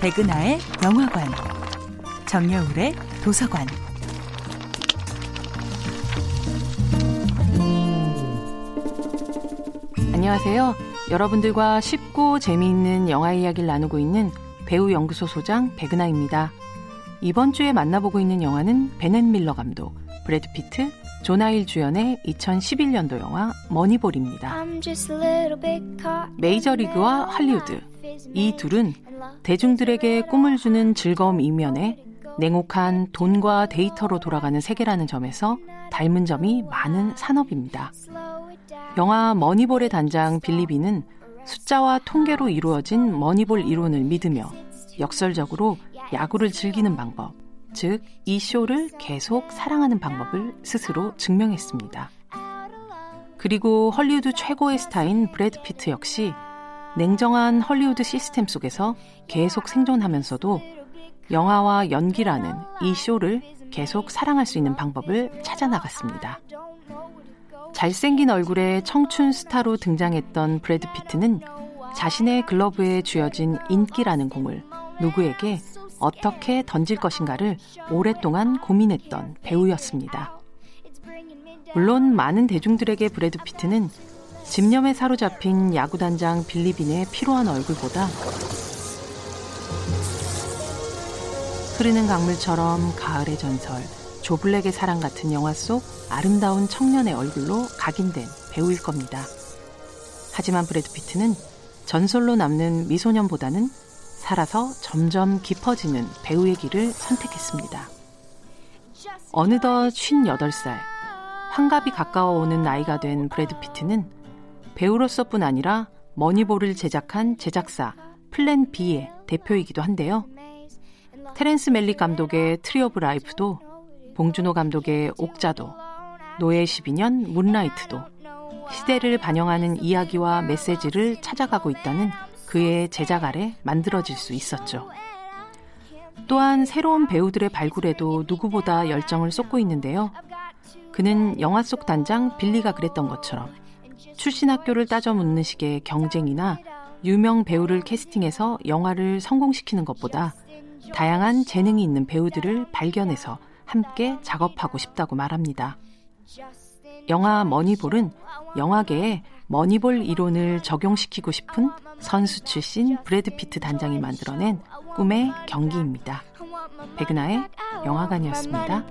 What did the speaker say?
백은하의 영화관, 정여울의 도서관. 안녕하세요. 여러분들과 쉽고 재미있는 영화 이야기를 나누고 있는 배우 연구소 소장 백은하입니다. 이번 주에 만나보고 있는 영화는 베넷 밀러 감독, 브래드 피트, 조나 힐 주연의 2011년도 영화 머니볼입니다. 메이저리그와 할리우드 이 둘은 대중들에게 꿈을 주는 즐거움 이면에 냉혹한 돈과 데이터로 돌아가는 세계라는 점에서 닮은 점이 많은 산업입니다. 영화 머니볼의 단장 빌리 빈은 숫자와 통계로 이루어진 머니볼 이론을 믿으며 역설적으로 야구를 즐기는 방법, 즉, 이 쇼를 계속 사랑하는 방법을 스스로 증명했습니다. 그리고 헐리우드 최고의 스타인 브래드 피트 역시 냉정한 헐리우드 시스템 속에서 계속 생존하면서도 영화와 연기라는 이 쇼를 계속 사랑할 수 있는 방법을 찾아 나갔습니다. 잘생긴 얼굴의 청춘 스타로 등장했던 브래드 피트는 자신의 글러브에 쥐어진 인기라는 공을 누구에게 어떻게 던질 것인가를 오랫동안 고민했던 배우였습니다. 물론 많은 대중들에게 브래드 피트는 집념에 사로잡힌 야구단장 빌리빈의 피로한 얼굴보다 흐르는 강물처럼 가을의 전설, 조블랙의 사랑 같은 영화 속 아름다운 청년의 얼굴로 각인된 배우일 겁니다. 하지만 브래드 피트는 전설로 남는 미소년보다는 살아서 점점 깊어지는 배우의 길을 선택했습니다. 어느덧 58살, 환갑이 가까워오는 나이가 된 브래드 피트는 배우로서뿐 아니라 머니볼을 제작한 제작사 플랜 B의 대표이기도 한데요. 테렌스 맬릭 감독의 트리 오브 라이프도 봉준호 감독의 옥자도 노예 12년 문라이트도 시대를 반영하는 이야기와 메시지를 찾아가고 있다는 그의 제작 아래 만들어질 수 있었죠. 또한 새로운 배우들의 발굴에도 누구보다 열정을 쏟고 있는데요. 그는 영화 속 단장 빌리가 그랬던 것처럼 출신 학교를 따져 묻는 식의 경쟁이나 유명 배우를 캐스팅해서 영화를 성공시키는 것보다 다양한 재능이 있는 배우들을 발견해서 함께 작업하고 싶다고 말합니다. 영화 머니볼은 영화계에 머니볼 이론을 적용시키고 싶은 선수 출신 브래드 피트 단장이 만들어낸 꿈의 경기입니다. 백은하의 영화관이었습니다.